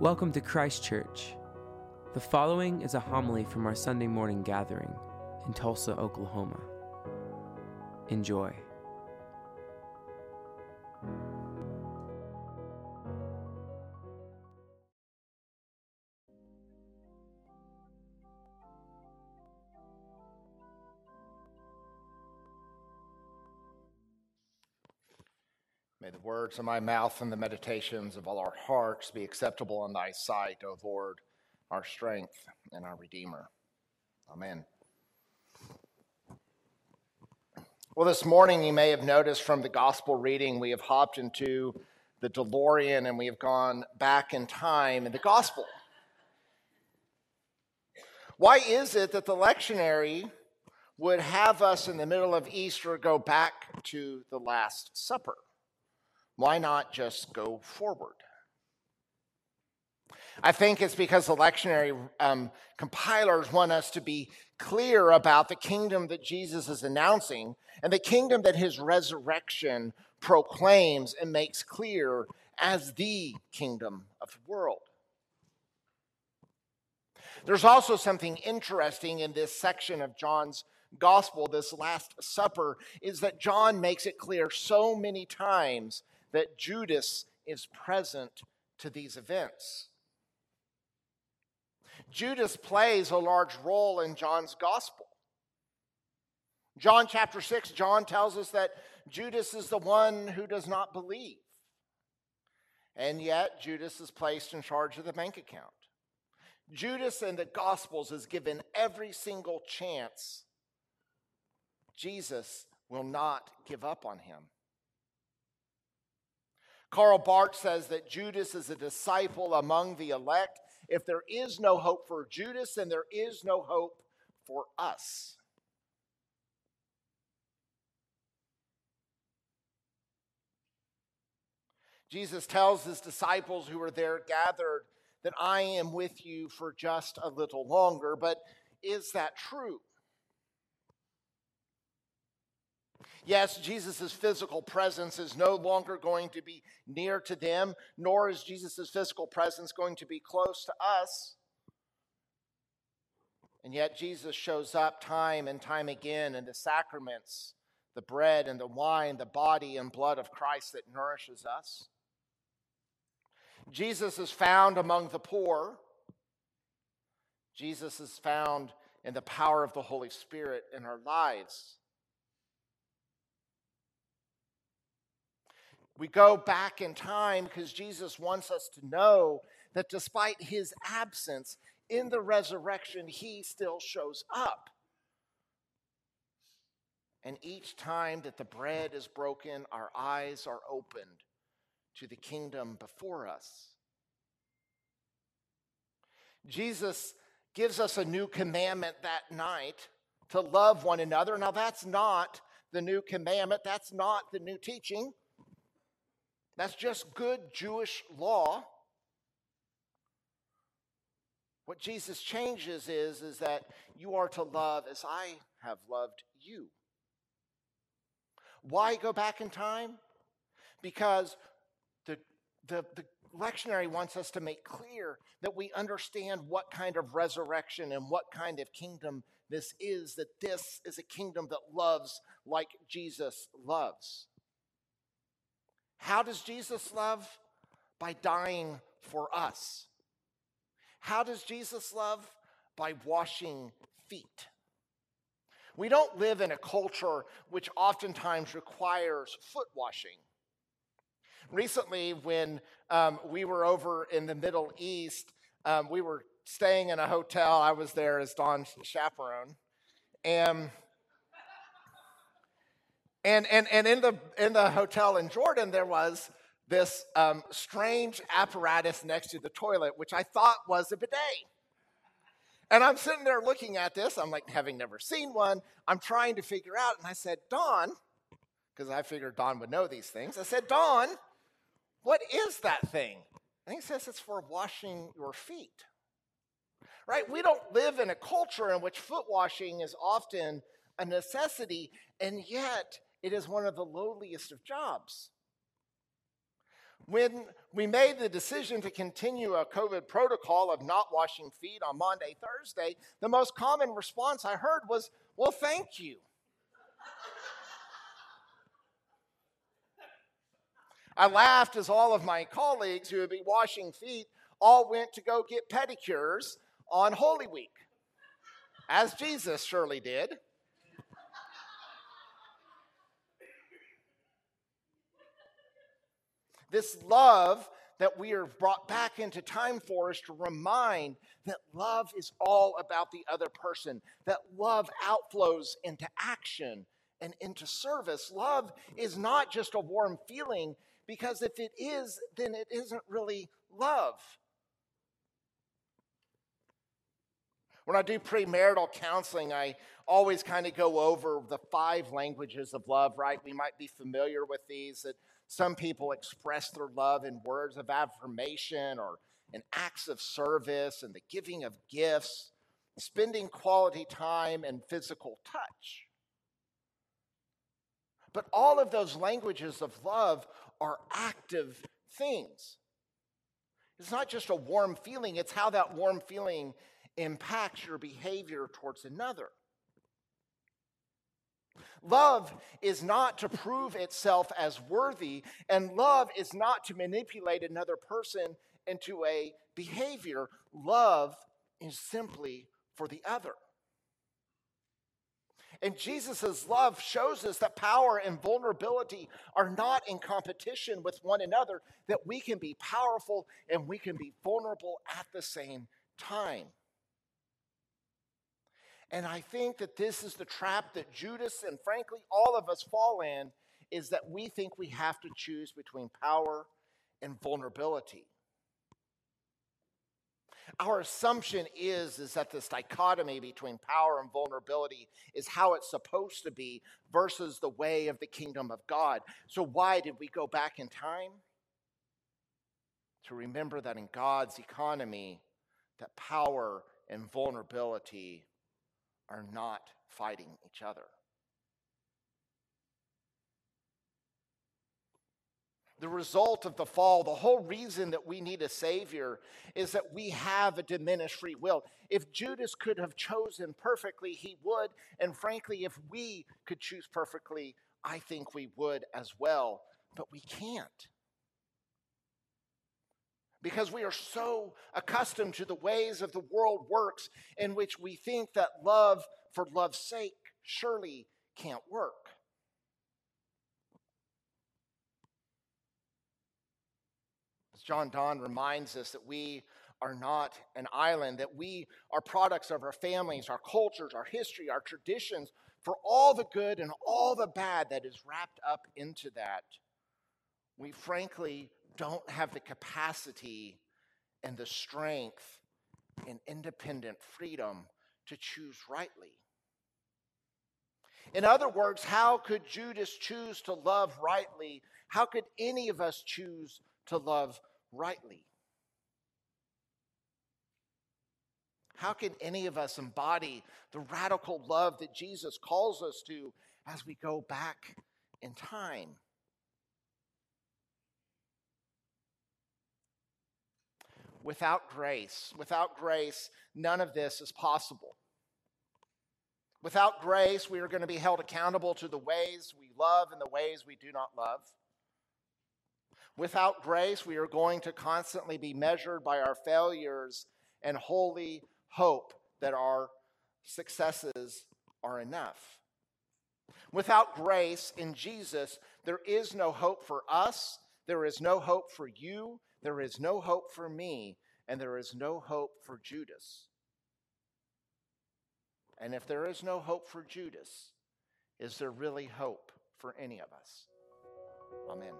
Welcome to Christ Church. The following is a homily from our Sunday morning gathering in Tulsa, Oklahoma. Enjoy. May the words of my mouth and the meditations of all our hearts be acceptable in thy sight, O Lord, our strength and our Redeemer. Amen. Well, this morning you may have noticed from the gospel reading, we have hopped into the DeLorean and we have gone back in time in the gospel. Why is it that the lectionary would have us in the middle of Easter go back to the Last Supper? Why not just go forward? I think it's because the lectionary um, compilers want us to be clear about the kingdom that Jesus is announcing and the kingdom that his resurrection proclaims and makes clear as the kingdom of the world. There's also something interesting in this section of John's gospel, this Last Supper, is that John makes it clear so many times that Judas is present to these events. Judas plays a large role in John's gospel. John chapter 6, John tells us that Judas is the one who does not believe. And yet, Judas is placed in charge of the bank account. Judas in the Gospels is given every single chance. Jesus will not give up on him. Karl Barth says that Judas is a disciple among the elect. If there is no hope for Judas, then there is no hope for us. Jesus tells his disciples who are there gathered that I am with you for just a little longer. But is that true? Yes, Jesus' physical presence is no longer going to be near to them, nor is Jesus' physical presence going to be close to us. And yet, Jesus shows up time and time again in the sacraments, the bread and the wine, the body and blood of Christ that nourishes us. Jesus is found among the poor. Jesus is found in the power of the Holy Spirit in our lives. We go back in time because Jesus wants us to know that despite his absence in the resurrection, he still shows up. And each time that the bread is broken, our eyes are opened to the kingdom before us. Jesus gives us a new commandment that night to love one another. Now, that's not the new commandment, that's not the new teaching. That's just good Jewish law. What Jesus changes is, is that you are to love as I have loved you. Why go back in time? Because the, the, the lectionary wants us to make clear that we understand what kind of resurrection and what kind of kingdom this is, that this is a kingdom that loves like Jesus loves. How does Jesus love? By dying for us. How does Jesus love? By washing feet. We don't live in a culture which oftentimes requires foot washing. Recently, when um, we were over in the Middle East, um, we were staying in a hotel. I was there as Don's chaperone. And and, and, and in, the, in the hotel in Jordan, there was this um, strange apparatus next to the toilet, which I thought was a bidet. And I'm sitting there looking at this. I'm like, having never seen one, I'm trying to figure out. And I said, Don, because I figured Don would know these things. I said, Don, what is that thing? And he says, it's for washing your feet. Right? We don't live in a culture in which foot washing is often a necessity, and yet it is one of the lowliest of jobs. When we made the decision to continue a COVID protocol of not washing feet on Maundy, Thursday, the most common response I heard was, Well, thank you. I laughed as all of my colleagues who would be washing feet all went to go get pedicures on Holy Week, as Jesus surely did. This love that we are brought back into time for is to remind that love is all about the other person, that love outflows into action and into service. Love is not just a warm feeling, because if it is, then it isn't really love. When I do premarital counseling, I always kind of go over the five languages of love, right? We might be familiar with these that some people express their love in words of affirmation or in acts of service and the giving of gifts, spending quality time and physical touch. But all of those languages of love are active things. It's not just a warm feeling, it's how that warm feeling impacts your behavior towards another. Love is not to prove itself as worthy, and love is not to manipulate another person into a behavior. Love is simply for the other. And Jesus' love shows us that power and vulnerability are not in competition with one another, that we can be powerful and we can be vulnerable at the same time. And I think that this is the trap that Judas and frankly all of us fall in is that we think we have to choose between power and vulnerability. Our assumption is, is that this dichotomy between power and vulnerability is how it's supposed to be versus the way of the kingdom of God. So, why did we go back in time? To remember that in God's economy, that power and vulnerability are not fighting each other. the result of the fall, the whole reason that we need a Savior is that we have a diminished free will. If Judas could have chosen perfectly, he would. And frankly, if we could choose perfectly, I think we would as well. But we can't. Because we are so accustomed to the ways of the world works, in which we think that love for love's sake surely can't work. As John Donne reminds us that we are not an island, that we are products of our families, our cultures, our history, our traditions, for all the good and all the bad that is wrapped up into that. We frankly don't have the capacity and the strength and independent freedom to choose rightly. In other words, how could Judas choose to love rightly? How could any of us choose to love rightly? How can any of us embody the radical love that Jesus calls us to as we go back in time? Without grace, without grace, none of this is possible. Without grace, we are going to be held accountable to the ways we love and the ways we do not love. Without grace, we are going to constantly be measured by our failures and wholly hope that our successes are enough. Without grace in Jesus, there is no hope for us, there is no hope for you, there is no hope for me, and there is no hope for Judas. And if there is no hope for Judas, is there really hope for any of us? Amen.